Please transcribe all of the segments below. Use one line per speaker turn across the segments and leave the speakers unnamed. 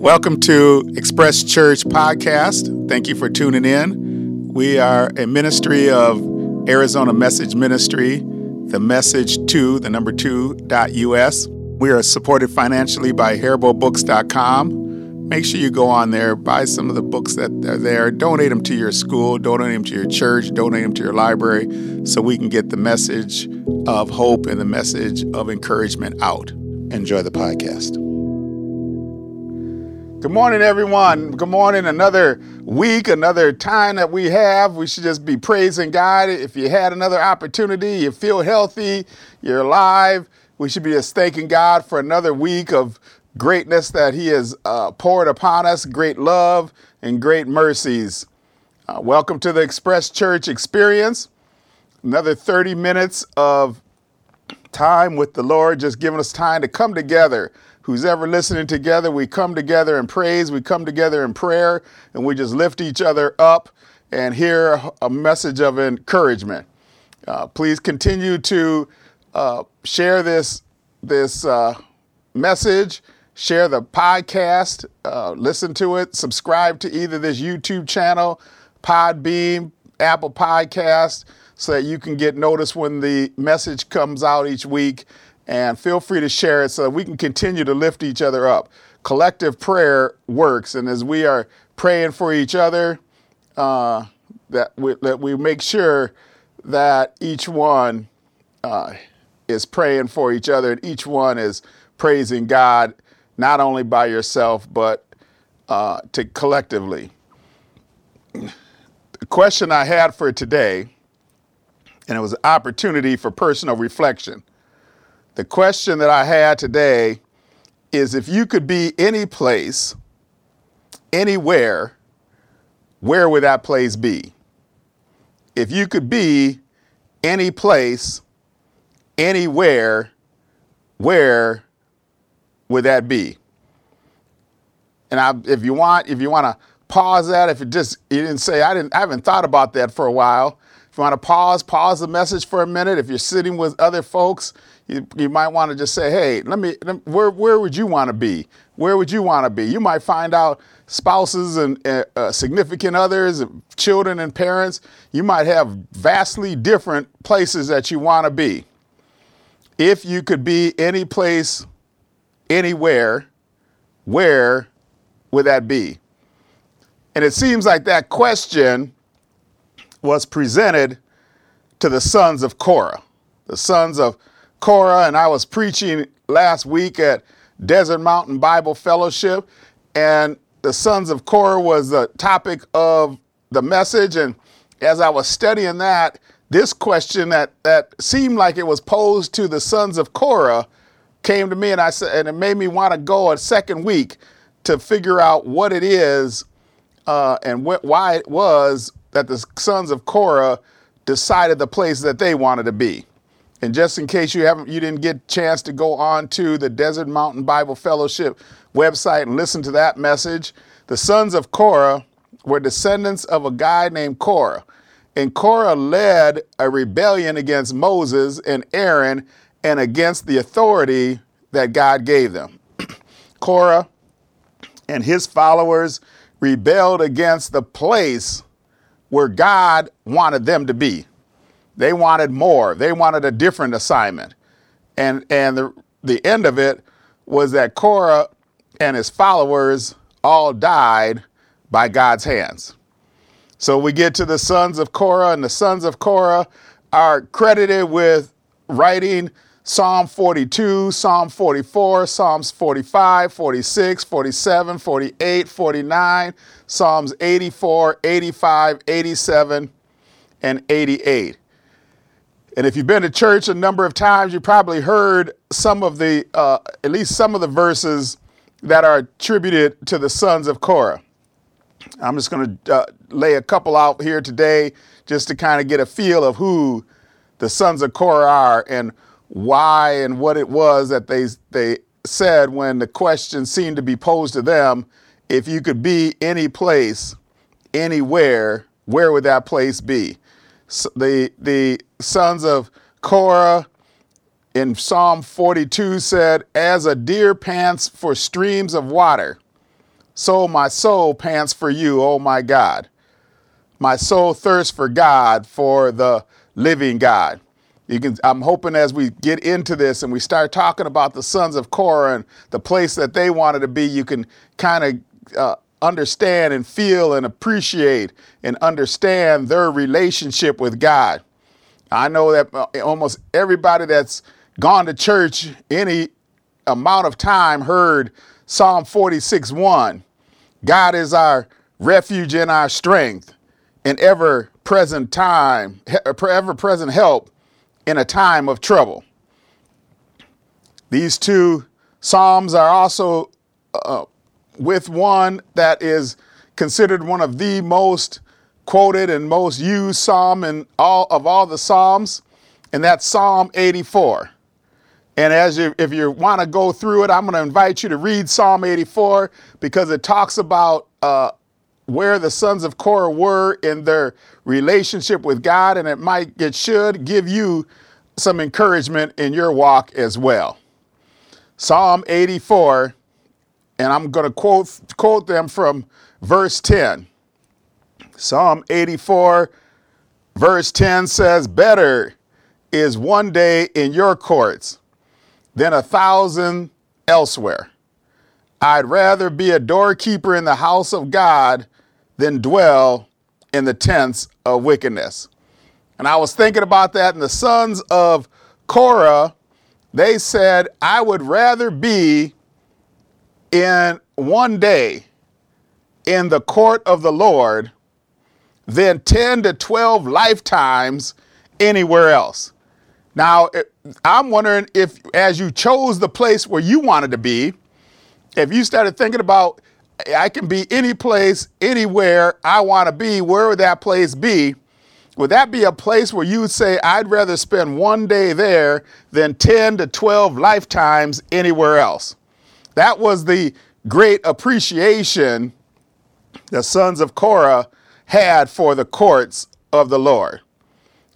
Welcome to Express Church Podcast. Thank you for tuning in. We are a ministry of Arizona Message Ministry, the message to the number two dot us. We are supported financially by HariboBooks.com. Make sure you go on there, buy some of the books that are there, donate them to your school, donate them to your church, donate them to your library, so we can get the message of hope and the message of encouragement out. Enjoy the podcast. Good morning, everyone. Good morning. Another week, another time that we have. We should just be praising God. If you had another opportunity, you feel healthy, you're alive, we should be just thanking God for another week of greatness that He has uh, poured upon us, great love and great mercies. Uh, welcome to the Express Church experience. Another 30 minutes of time with the Lord, just giving us time to come together who's ever listening together, we come together in praise, we come together in prayer, and we just lift each other up and hear a message of encouragement. Uh, please continue to uh, share this this uh, message, share the podcast, uh, listen to it, subscribe to either this YouTube channel, Podbean, Apple Podcast, so that you can get notice when the message comes out each week and feel free to share it so that we can continue to lift each other up. Collective prayer works, and as we are praying for each other, uh, that, we, that we make sure that each one uh, is praying for each other, and each one is praising God, not only by yourself, but uh, to collectively. The question I had for today, and it was an opportunity for personal reflection. The question that I had today is if you could be any place, anywhere, where would that place be? If you could be any place, anywhere, where would that be? And I, if you want, if you want to pause that, if it just you didn't say I didn't, I haven't thought about that for a while. If you want to pause, pause the message for a minute. If you're sitting with other folks, you, you might want to just say, hey, let me, let, where, where would you want to be? Where would you want to be? You might find out spouses and uh, significant others, children and parents, you might have vastly different places that you want to be. If you could be any place, anywhere, where would that be? And it seems like that question was presented to the sons of Korah, the sons of Korah, and I was preaching last week at Desert Mountain Bible Fellowship, and the sons of Korah was the topic of the message. And as I was studying that, this question that, that seemed like it was posed to the sons of Korah came to me, and I said, and it made me want to go a second week to figure out what it is uh, and wh- why it was that the sons of Korah decided the place that they wanted to be. And just in case you haven't, you didn't get a chance to go on to the Desert Mountain Bible Fellowship website and listen to that message, the sons of Korah were descendants of a guy named Korah. And Korah led a rebellion against Moses and Aaron and against the authority that God gave them. Korah and his followers rebelled against the place where God wanted them to be. They wanted more. They wanted a different assignment. And, and the, the end of it was that Korah and his followers all died by God's hands. So we get to the sons of Korah, and the sons of Korah are credited with writing Psalm 42, Psalm 44, Psalms 45, 46, 47, 48, 49, Psalms 84, 85, 87, and 88. And if you've been to church a number of times, you probably heard some of the, uh, at least some of the verses that are attributed to the sons of Korah. I'm just going to uh, lay a couple out here today just to kind of get a feel of who the sons of Korah are and why and what it was that they, they said when the question seemed to be posed to them if you could be any place, anywhere, where would that place be? The, the sons of Korah in Psalm 42 said, As a deer pants for streams of water, so my soul pants for you, oh my God. My soul thirsts for God, for the living God. You can, I'm hoping as we get into this and we start talking about the sons of Korah and the place that they wanted to be, you can kind of uh, understand and feel and appreciate and understand their relationship with God. I know that uh, almost everybody that's gone to church any amount of time heard Psalm 46 1. God is our refuge and our strength, an ever present time, ever present help in a time of trouble. These two Psalms are also uh, with one that is considered one of the most quoted and most used psalm in all of all the psalms, and that's Psalm 84. And as you, if you want to go through it, I'm going to invite you to read Psalm 84 because it talks about uh, where the sons of Korah were in their relationship with God, and it might, it should give you some encouragement in your walk as well. Psalm 84, and I'm going to quote quote them from verse 10. Psalm 84, verse 10 says, Better is one day in your courts than a thousand elsewhere. I'd rather be a doorkeeper in the house of God than dwell in the tents of wickedness. And I was thinking about that, and the sons of Korah, they said, I would rather be in one day in the court of the Lord than 10 to 12 lifetimes anywhere else. Now, I'm wondering if, as you chose the place where you wanted to be, if you started thinking about, I can be any place, anywhere I want to be, where would that place be? Would that be a place where you would say, I'd rather spend one day there than 10 to 12 lifetimes anywhere else? That was the great appreciation the sons of Korah had for the courts of the Lord.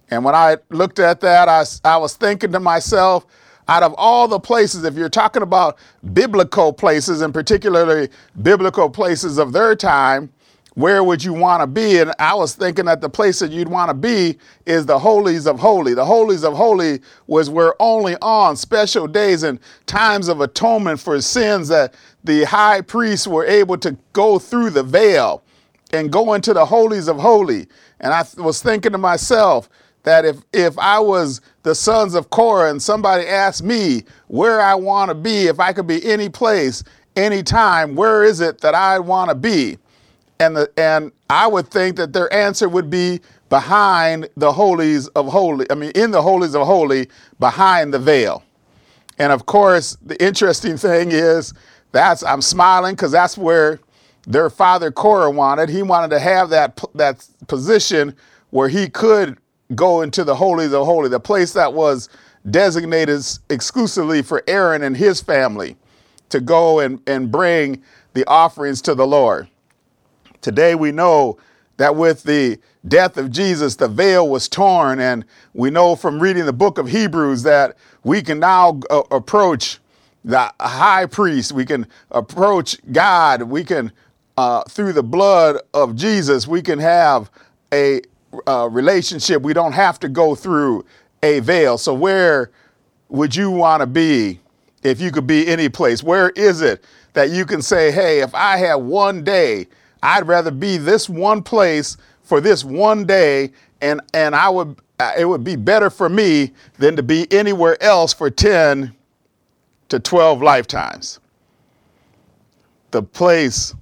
And when I looked at that, I, I was thinking to myself, out of all the places, if you're talking about biblical places, and particularly biblical places of their time, where would you want to be? And I was thinking that the place that you'd want to be is the holies of holy. The holies of holy was where only on special days and times of atonement for sins that the high priests were able to go through the veil and go into the holies of holy. And I was thinking to myself that if if I was the sons of Korah and somebody asked me where I want to be, if I could be any place, any time, where is it that I want to be? And the and I would think that their answer would be behind the holies of holy. I mean, in the holies of holy, behind the veil. And of course, the interesting thing is that's I'm smiling because that's where their father Korah wanted. He wanted to have that that position where he could go into the holies of holy, the place that was designated exclusively for Aaron and his family to go and, and bring the offerings to the Lord. Today we know that with the death of Jesus, the veil was torn, and we know from reading the book of Hebrews that we can now uh, approach the high priest, we can approach God, we can uh, through the blood of Jesus, we can have a uh, relationship. We don't have to go through a veil. So, where would you want to be if you could be any place? Where is it that you can say, hey, if I had one day, I'd rather be this one place for this one day, and, and I would, uh, it would be better for me than to be anywhere else for 10 to 12 lifetimes. The place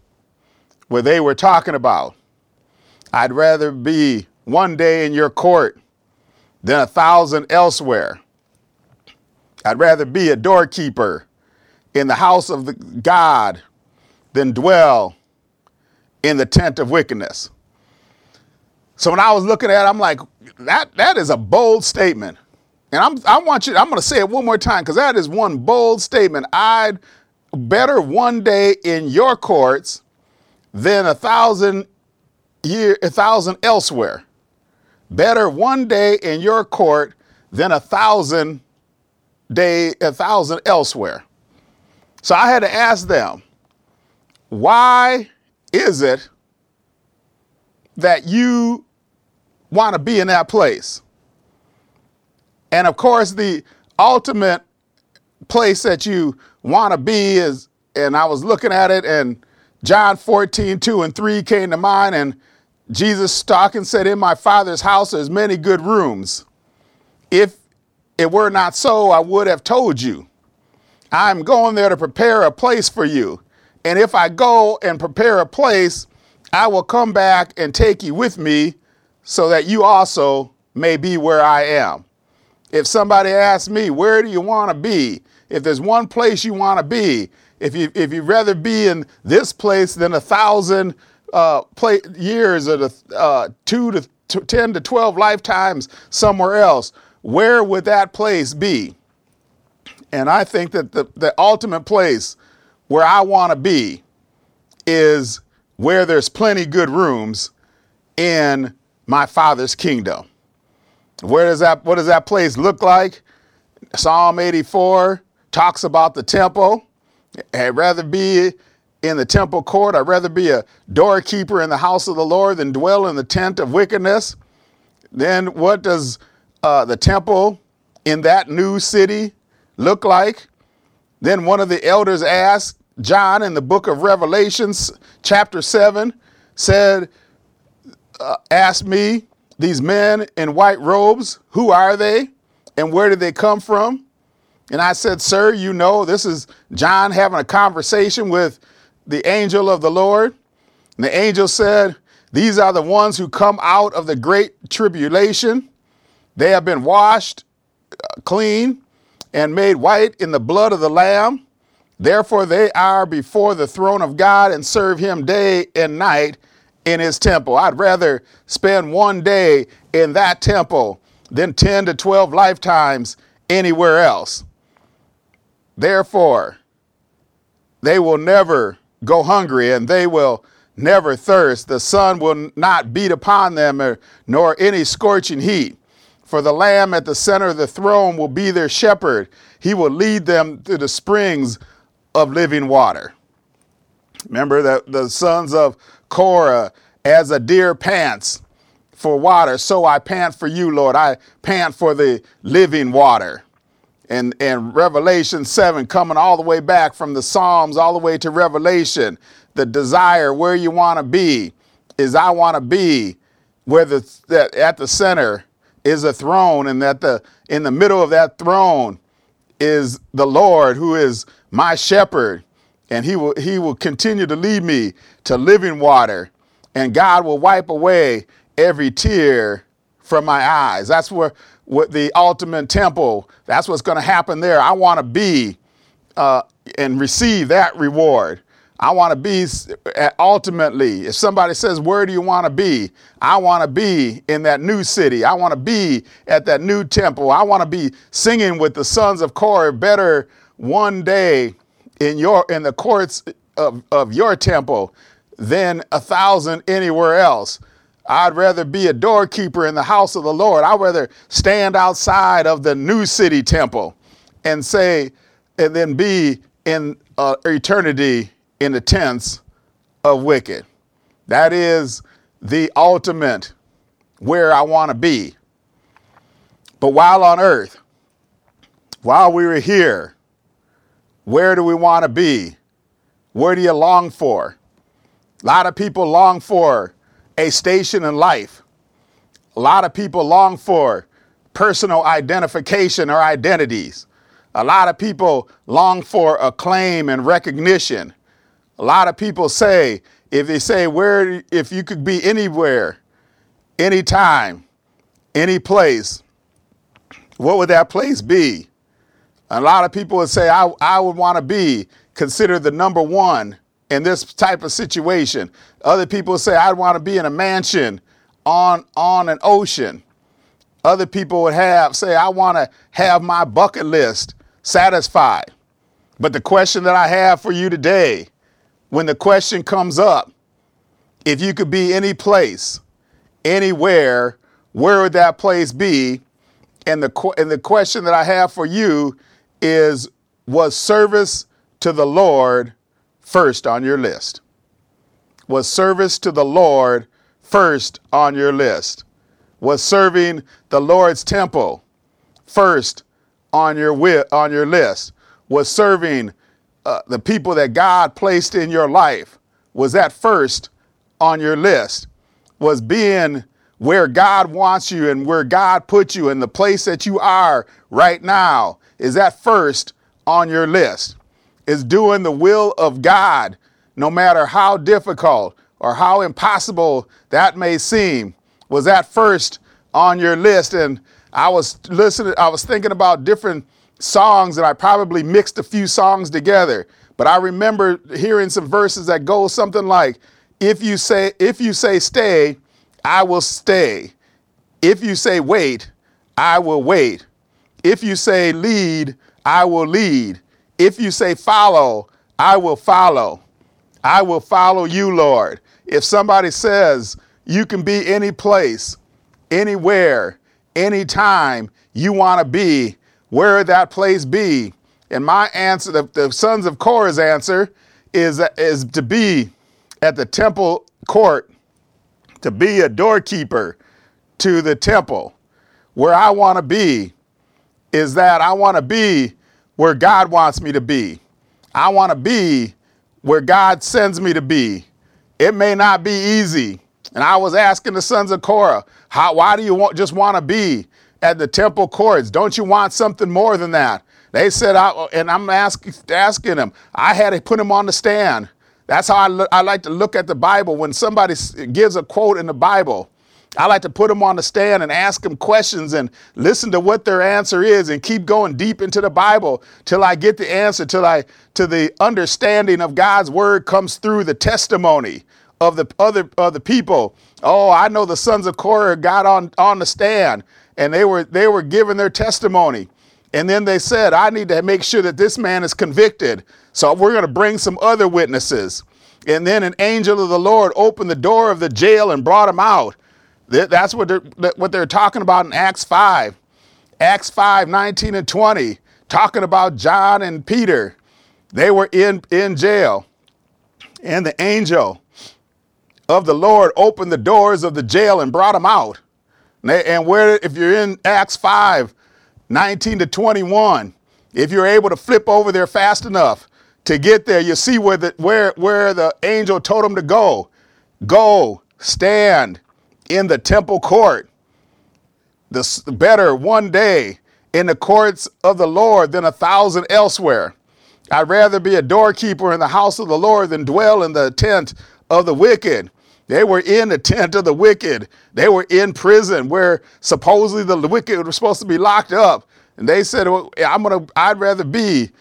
where they were talking about. I'd rather be one day in your court than a thousand elsewhere. I'd rather be a doorkeeper in the house of the God than dwell in the tent of wickedness. So when I was looking at it, I'm like, that, that is a bold statement. And I'm, I want you, I'm going to say it one more time because that is one bold statement. I'd better one day in your courts than a thousand year, a thousand elsewhere. Better one day in your court than a thousand day, a thousand elsewhere. So I had to ask them, why is it that you want to be in that place? And of course, the ultimate place that you want to be is, and I was looking at it, and John 14, 2 and 3 came to mind, and Jesus talking said, In my Father's house there's many good rooms. If it were not so, I would have told you. I'm going there to prepare a place for you. And if I go and prepare a place, I will come back and take you with me so that you also may be where I am. If somebody asks me, where do you want to be? If there's one place you want to be, if you if you'd rather be in this place than a thousand uh, play, years or the uh, two to t- ten to twelve lifetimes somewhere else, where would that place be? And I think that the, the ultimate place where I want to be is where there's plenty good rooms in my father's kingdom. Where does that what does that place look like? Psalm 84 talks about the temple. I'd rather be in the temple court. I'd rather be a doorkeeper in the house of the Lord than dwell in the tent of wickedness. Then what does uh, the temple in that new city look like? Then one of the elders asked John in the book of Revelations, chapter 7, said, uh, Ask me, these men in white robes, who are they and where did they come from? And I said, Sir, you know, this is John having a conversation with the angel of the Lord. And the angel said, These are the ones who come out of the great tribulation. They have been washed uh, clean and made white in the blood of the Lamb. Therefore, they are before the throne of God and serve him day and night in his temple. I'd rather spend one day in that temple than 10 to 12 lifetimes anywhere else. Therefore, they will never go hungry and they will never thirst. The sun will not beat upon them, nor any scorching heat. For the Lamb at the center of the throne will be their shepherd. He will lead them to the springs of living water. Remember that the sons of Korah, as a deer pants for water, so I pant for you, Lord. I pant for the living water. And, and Revelation 7, coming all the way back from the Psalms all the way to Revelation, the desire where you want to be is I want to be where the that at the center is a throne, and that the in the middle of that throne is the Lord who is my shepherd, and he will he will continue to lead me to living water, and God will wipe away every tear from my eyes. That's where what the ultimate temple. That's what's going to happen there. I want to be uh, and receive that reward. I want to be ultimately, if somebody says, Where do you want to be? I want to be in that new city. I want to be at that new temple. I want to be singing with the sons of Korah better one day in your in the courts of, of your temple than a thousand anywhere else. I'd rather be a doorkeeper in the house of the Lord. I'd rather stand outside of the new city temple and say, and then be in uh, eternity in the tents of wicked. That is the ultimate where I want to be. But while on earth, while we were here, where do we want to be? Where do you long for? A lot of people long for a station in life. A lot of people long for personal identification or identities. A lot of people long for acclaim and recognition. A lot of people say, if they say, where, if you could be anywhere, anytime, any place, what would that place be? A lot of people would say, I, I would want to be considered the number one in this type of situation. Other people say, I'd want to be in a mansion on, on an ocean. Other people would have say, I want to have my bucket list satisfied. But the question that I have for you today when the question comes up, if you could be any place, anywhere, where would that place be? And the, and the question that I have for you is Was service to the Lord first on your list? Was service to the Lord first on your list? Was serving the Lord's temple first on your wi- on your list? Was serving uh, the people that God placed in your life? Was that first on your list? Was being where God wants you and where God put you in the place that you are right now? Is that first on your list? Is doing the will of God, no matter how difficult or how impossible that may seem, was that first on your list? And I was listening, I was thinking about different songs, and I probably mixed a few songs together. But I remember hearing some verses that go something like, if you say, if you say stay, I will stay. If you say wait, I will wait. If you say lead, I will lead. If you say follow, I will follow. I will follow you, Lord. If somebody says you can be any place, anywhere, anytime you want to be, where that place be? And my answer, the, the sons of Korah's answer, is, is to be at the temple court, to be a doorkeeper to the temple. Where I want to be is that I want to be where God wants me to be. I want to be where God sends me to be. It may not be easy. And I was asking the sons of Korah, how, why do you want, just want to be at the temple courts? Don't you want something more than that? They said, I, and I'm ask, asking them, I had to put him on the stand. That's how I, I like to look at the Bible. When somebody gives a quote in the Bible, I like to put them on the stand and ask them questions and listen to what their answer is and keep going deep into the Bible till I get the answer, till I to the understanding of God's word comes through the testimony of the other of the people. Oh, I know the sons of Korah got on on the stand and they were they were giving their testimony. And then they said, I need to make sure that this man is convicted. So we're going to bring some other witnesses. And then an angel of the Lord opened the door of the jail and brought him out. That's what they're, what they're talking about in Acts 5. Acts 5, 19 and 20, talking about John and Peter. They were in, in jail. And the angel of the Lord opened the doors of the jail and brought them out. And where, if you're in Acts 5, 19 to 21, if you're able to flip over there fast enough to get there, you see where the, where, where the angel told them to go. Go, stand, in the temple court. The better one day in the courts of the Lord than a thousand elsewhere. I'd rather be a doorkeeper in the house of the Lord than dwell in the tent of the wicked. They were in the tent of the wicked. They were in prison where supposedly the wicked were supposed to be locked up. And they said, well, "I'm gonna. I'd rather be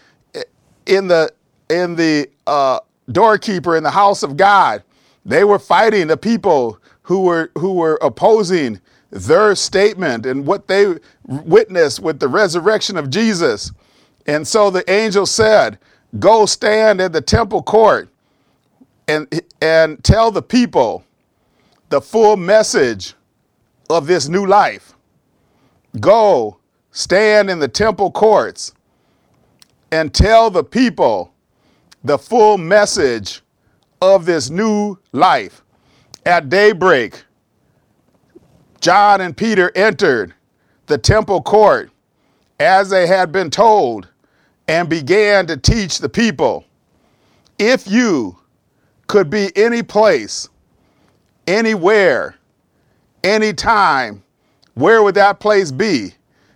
in the in the uh, doorkeeper in the house of God." They were fighting the people who were who were opposing their statement and what they witnessed with the resurrection of Jesus. And so the angel said, "Go stand at the temple court and and tell the people the full message of this new life. Go stand in the temple courts and tell the people the full message of this new life." At daybreak, John and Peter entered the temple court as they had been told and began to teach the people. If you could be any place, anywhere, anytime, where would that place be?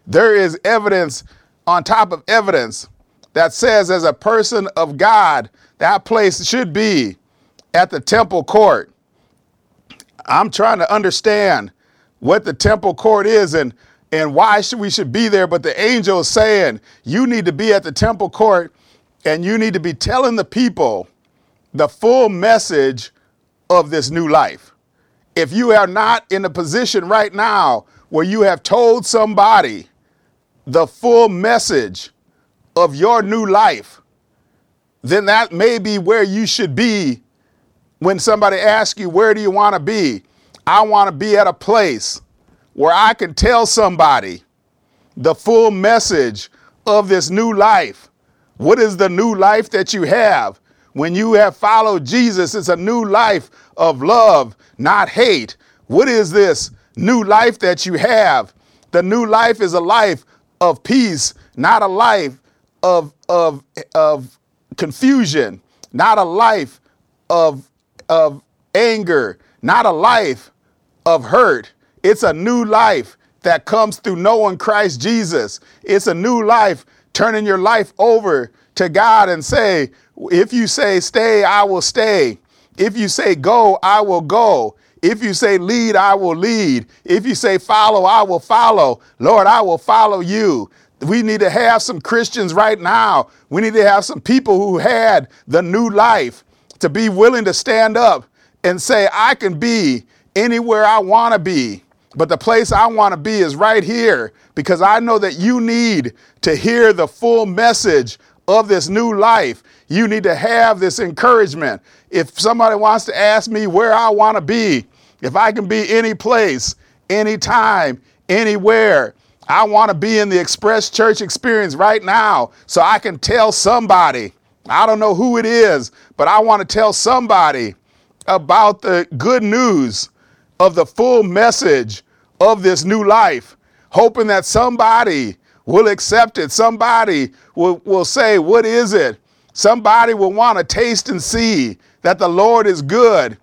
There is evidence on top of evidence that says, as a person of God, that place should be at the temple court. I'm trying to understand what the temple court is and and why should we should be there. But the angel is saying you need to be at the temple court and you need to be telling the people the full message of this new life. If you are not in a position right now where you have told somebody the full message of your new life, then that may be where you should be when somebody asks you, Where do you want to be? I want to be at a place where I can tell somebody the full message of this new life. What is the new life that you have? When you have followed Jesus, it's a new life of love, not hate. What is this new life that you have? The new life is a life of peace, not a life of, of, of confusion, not a life of, of anger, not a life of hurt. It's a new life that comes through knowing Christ Jesus. It's a new life, turning your life over to God and say, if you say stay, I will stay. If you say go, I will go. If you say lead, I will lead. If you say follow, I will follow. Lord, I will follow you. We need to have some Christians right now. We need to have some people who had the new life to be willing to stand up and say, I can be anywhere I want to be. But the place I want to be is right here because I know that you need to hear the full message of this new life. You need to have this encouragement. If somebody wants to ask me where I want to be, if I can be any place, anytime, anywhere, I want to be in the Express Church experience right now so I can tell somebody. I don't know who it is, but I want to tell somebody about the good news of the full message of this new life, hoping that somebody will accept it. Somebody will, will say, What is it? Somebody will want to taste and see that the Lord is good.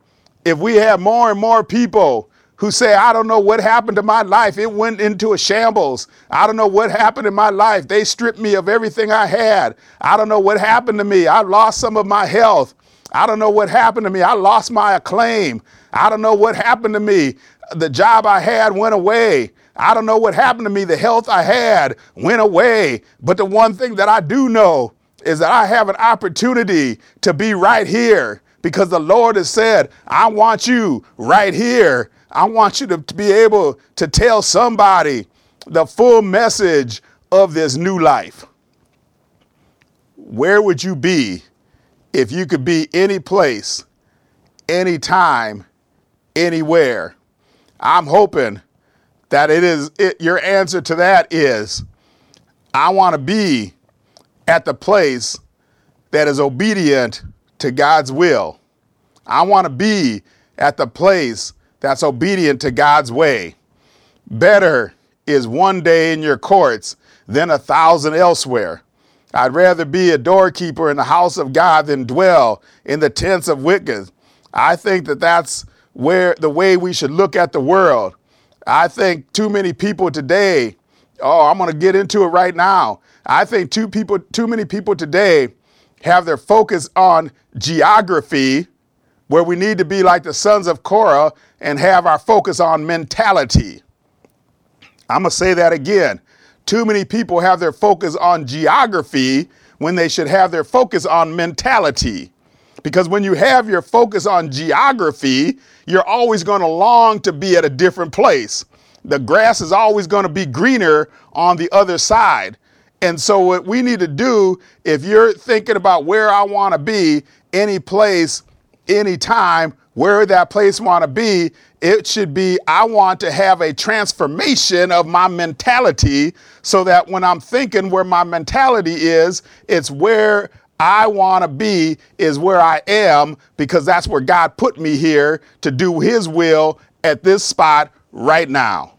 If we have more and more people who say, I don't know what happened to my life. It went into a shambles. I don't know what happened in my life. They stripped me of everything I had. I don't know what happened to me. I lost some of my health. I don't know what happened to me. I lost my acclaim. I don't know what happened to me. The job I had went away. I don't know what happened to me. The health I had went away. But the one thing that I do know is that I have an opportunity to be right here because the Lord has said, I want you right here. I want you to, be able to tell somebody the full message of this new life. Where would you be if you could be any place, anytime, anywhere? I'm hoping that it is it, your answer to that is I want to be at the place that is obedient to God's will. I want to be at the place that's obedient to God's way. Better is one day in your courts than a thousand elsewhere. I'd rather be a doorkeeper in the house of God than dwell in the tents of wicked. I think that that's where the way we should look at the world. I think too many people today, oh, I'm going to get into it right now. I think too people too many people today have their focus on geography where we need to be like the sons of Korah and have our focus on mentality. I'm going to say that again. Too many people have their focus on geography when they should have their focus on mentality. Because when you have your focus on geography, you're always going to long to be at a different place. The grass is always going to be greener on the other side. And so, what we need to do, if you're thinking about where I want to be, any place, anytime, where that place want to be, it should be I want to have a transformation of my mentality so that when I'm thinking where my mentality is, it's where I want to be is where I am because that's where God put me here to do his will at this spot right now.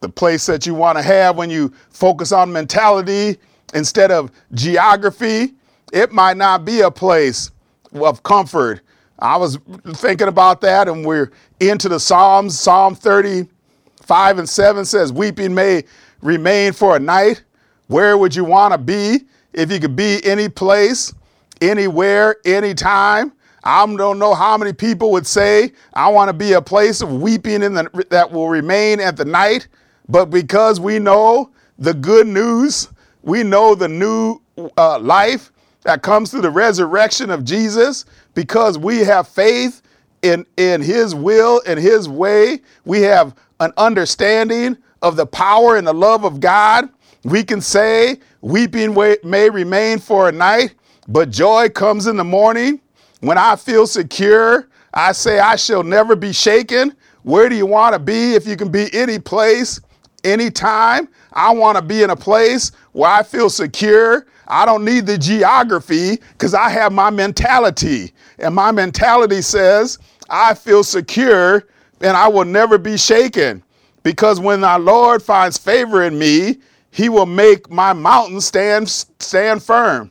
The place that you want to have when you focus on mentality instead of geography, it might not be a place of comfort. I was thinking about that, and we're into the Psalms. Psalm 35 and 7 says, Weeping may remain for a night. Where would you want to be if you could be any place, anywhere, anytime? I don't know how many people would say, I want to be a place of weeping in the, that will remain at the night. But because we know the good news, we know the new uh, life, that comes through the resurrection of Jesus because we have faith in, in his will and his way. We have an understanding of the power and the love of God. We can say, weeping may remain for a night, but joy comes in the morning. When I feel secure, I say, I shall never be shaken. Where do you want to be if you can be any place, anytime. I want to be in a place where I feel secure. I don't need the geography because I have my mentality. And my mentality says, I feel secure and I will never be shaken. Because when our Lord finds favor in me, he will make my mountain stand, stand firm.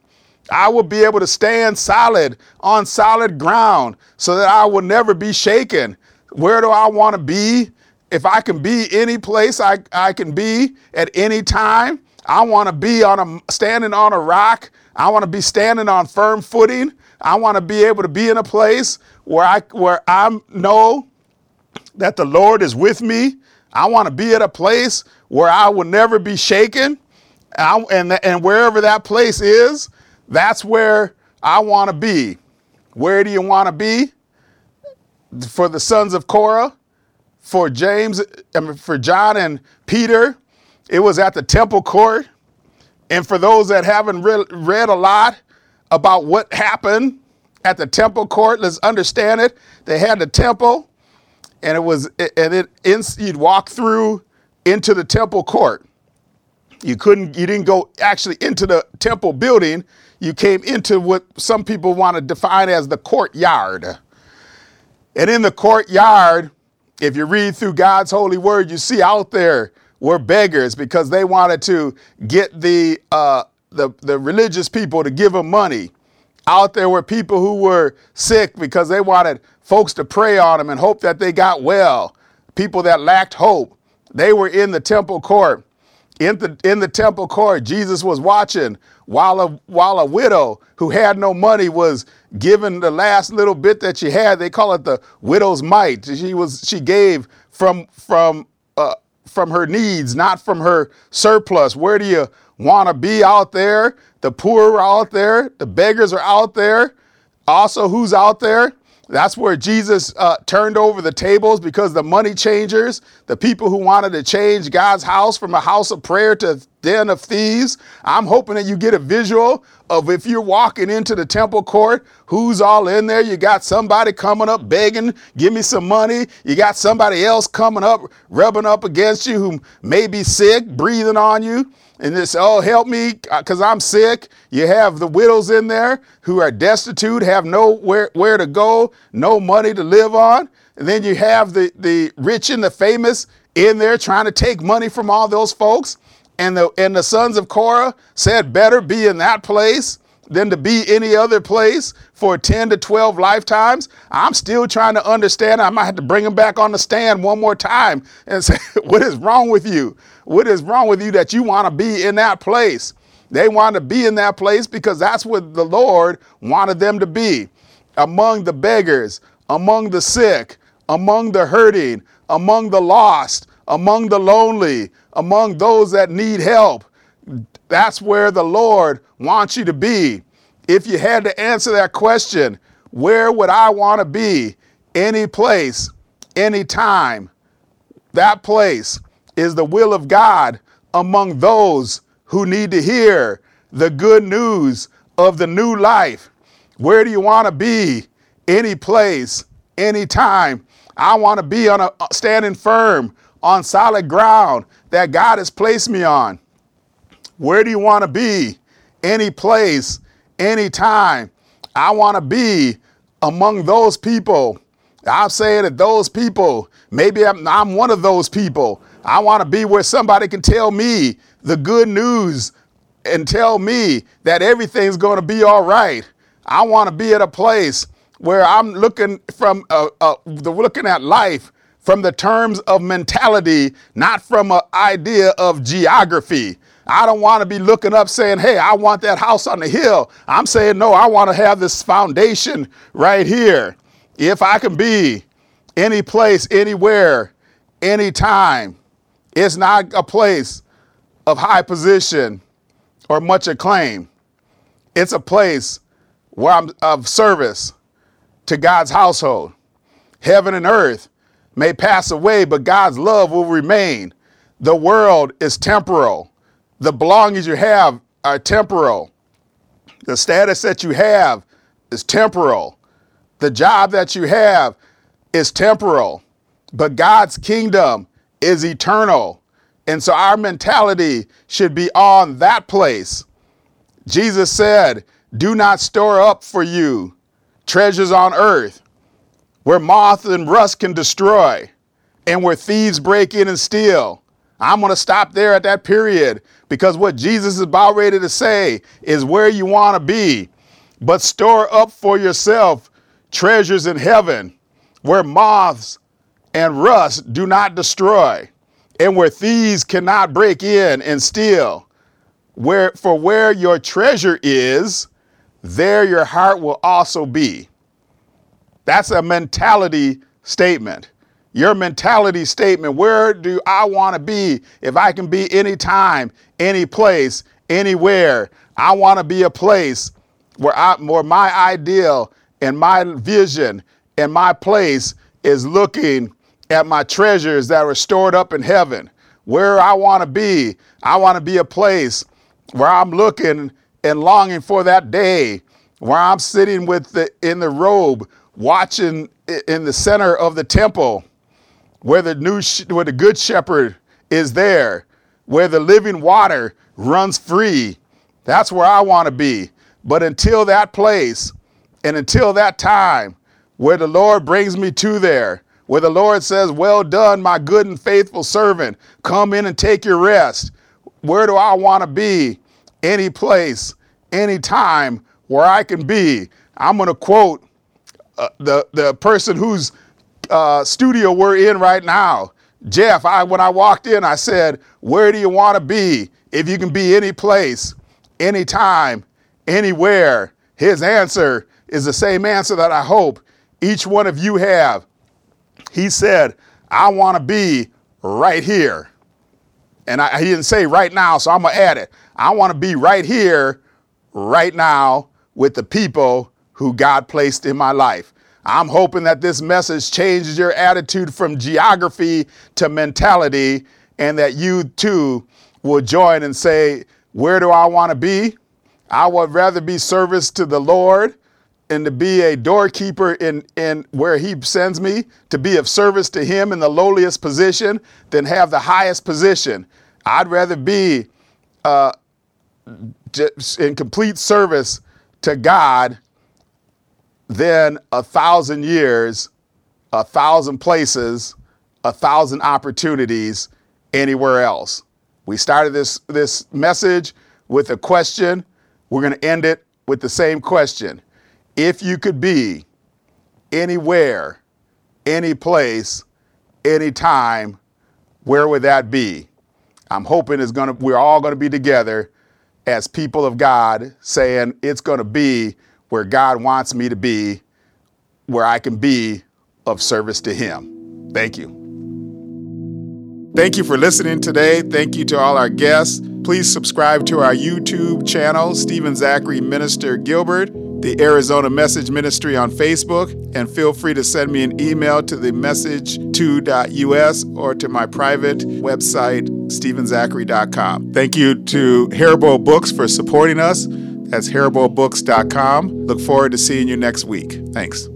I will be able to stand solid on solid ground so that I will never be shaken. Where do I want to be? If I can be any place I, I can be at any time, I want to be on a standing on a rock. I want to be standing on firm footing. I want to be able to be in a place where I where I know that the Lord is with me. I want to be at a place where I will never be shaken. And, and, and wherever that place is, that's where I want to be. Where do you want to be? For the sons of Korah, for James, I mean, for John and Peter, it was at the temple court. And for those that haven't re- read a lot about what happened at the temple court, let's understand it. They had the temple, and it was, and it, you'd walk through into the temple court. You couldn't, you didn't go actually into the temple building you came into what some people want to define as the courtyard. And in the courtyard, if you read through God's holy word, you see out there were beggars because they wanted to get the, uh, the, the religious people to give them money. Out there were people who were sick because they wanted folks to pray on them and hope that they got well. People that lacked hope. They were in the temple court. In the, in the temple court, Jesus was watching while a, while a widow who had no money was given the last little bit that she had. They call it the widow's mite. She was she gave from from uh, from her needs, not from her surplus. Where do you want to be out there? The poor are out there. The beggars are out there. Also, who's out there? That's where Jesus uh, turned over the tables because the money changers, the people who wanted to change God's house from a house of prayer to den of thieves. I'm hoping that you get a visual of if you're walking into the temple court, who's all in there. You got somebody coming up begging, give me some money. You got somebody else coming up, rubbing up against you who may be sick, breathing on you and this, oh, help me because I'm sick. You have the widows in there who are destitute, have nowhere where to go, no money to live on. And then you have the, the rich and the famous in there trying to take money from all those folks. And the, and the sons of Korah said, better be in that place than to be any other place for 10 to 12 lifetimes. I'm still trying to understand. I might have to bring them back on the stand one more time and say, what is wrong with you? What is wrong with you that you want to be in that place? They want to be in that place because that's what the Lord wanted them to be among the beggars, among the sick, among the hurting, among the lost, among the lonely, among those that need help. That's where the Lord wants you to be. If you had to answer that question, where would I want to be? Any place, any time. That place is the will of God among those who need to hear the good news of the new life. Where do you want to be? Any place, any time. I want to be on a standing firm on solid ground that God has placed me on. Where do you want to be? Any place, any time. I want to be among those people. I'm saying that those people, maybe I'm, I'm one of those people I want to be where somebody can tell me the good news and tell me that everything's going to be all right. I want to be at a place where I'm looking from uh, uh, the looking at life from the terms of mentality, not from an idea of geography. I don't want to be looking up saying, hey, I want that house on the hill. I'm saying, no, I want to have this foundation right here. If I can be any place, anywhere, anytime, it's not a place of high position or much acclaim. It's a place where I'm of service to God's household. Heaven and earth may pass away, but God's love will remain. The world is temporal. The belongings you have are temporal. The status that you have is temporal. The job that you have is temporal. But God's kingdom is eternal. And so our mentality should be on that place. Jesus said, Do not store up for you treasures on earth where moth and rust can destroy and where thieves break in and steal. I'm going to stop there at that period because what Jesus is about ready to say is where you want to be. But store up for yourself treasures in heaven where moths and rust do not destroy and where thieves cannot break in and steal. Where, for where your treasure is, there your heart will also be. That's a mentality statement. Your mentality statement where do I want to be if I can be anytime, any place, anywhere? I want to be a place where, I, where my ideal and my vision and my place is looking at my treasures that are stored up in heaven. Where I want to be, I want to be a place where I'm looking and longing for that day where I'm sitting with the, in the robe watching in the center of the temple where the new where the good shepherd is there where the living water runs free. That's where I want to be. But until that place and until that time where the Lord brings me to there where the Lord says well done my good and faithful servant. Come in and take your rest. Where do I want to be? Any place any time where I can be. I'm going to quote uh, the, the person whose uh, studio we're in right now. Jeff, I, when I walked in, I said, Where do you want to be? If you can be any place, anytime, anywhere. His answer is the same answer that I hope each one of you have. He said, I want to be right here. And I, he didn't say right now, so I'm going to add it. I want to be right here, right now, with the people who God placed in my life. I'm hoping that this message changes your attitude from geography to mentality and that you too will join and say, Where do I want to be? I would rather be service to the Lord and to be a doorkeeper in, in where He sends me, to be of service to Him in the lowliest position than have the highest position. I'd rather be uh, in complete service to God than a thousand years, a thousand places, a thousand opportunities anywhere else. We started this, this message with a question. We're going to end it with the same question. If you could be anywhere, any place, anytime, where would that be? I'm hoping it's gonna, we're all going to be together as people of God saying it's going to be where God wants me to be, where I can be of service to Him. Thank you. Thank you for listening today. Thank you to all our guests. Please subscribe to our YouTube channel, Stephen Zachary Minister Gilbert, the Arizona Message Ministry on Facebook, and feel free to send me an email to the message2.us or to my private website, stephenzachary.com. Thank you to Haribo Books for supporting us. That's haribobooks.com. Look forward to seeing you next week. Thanks.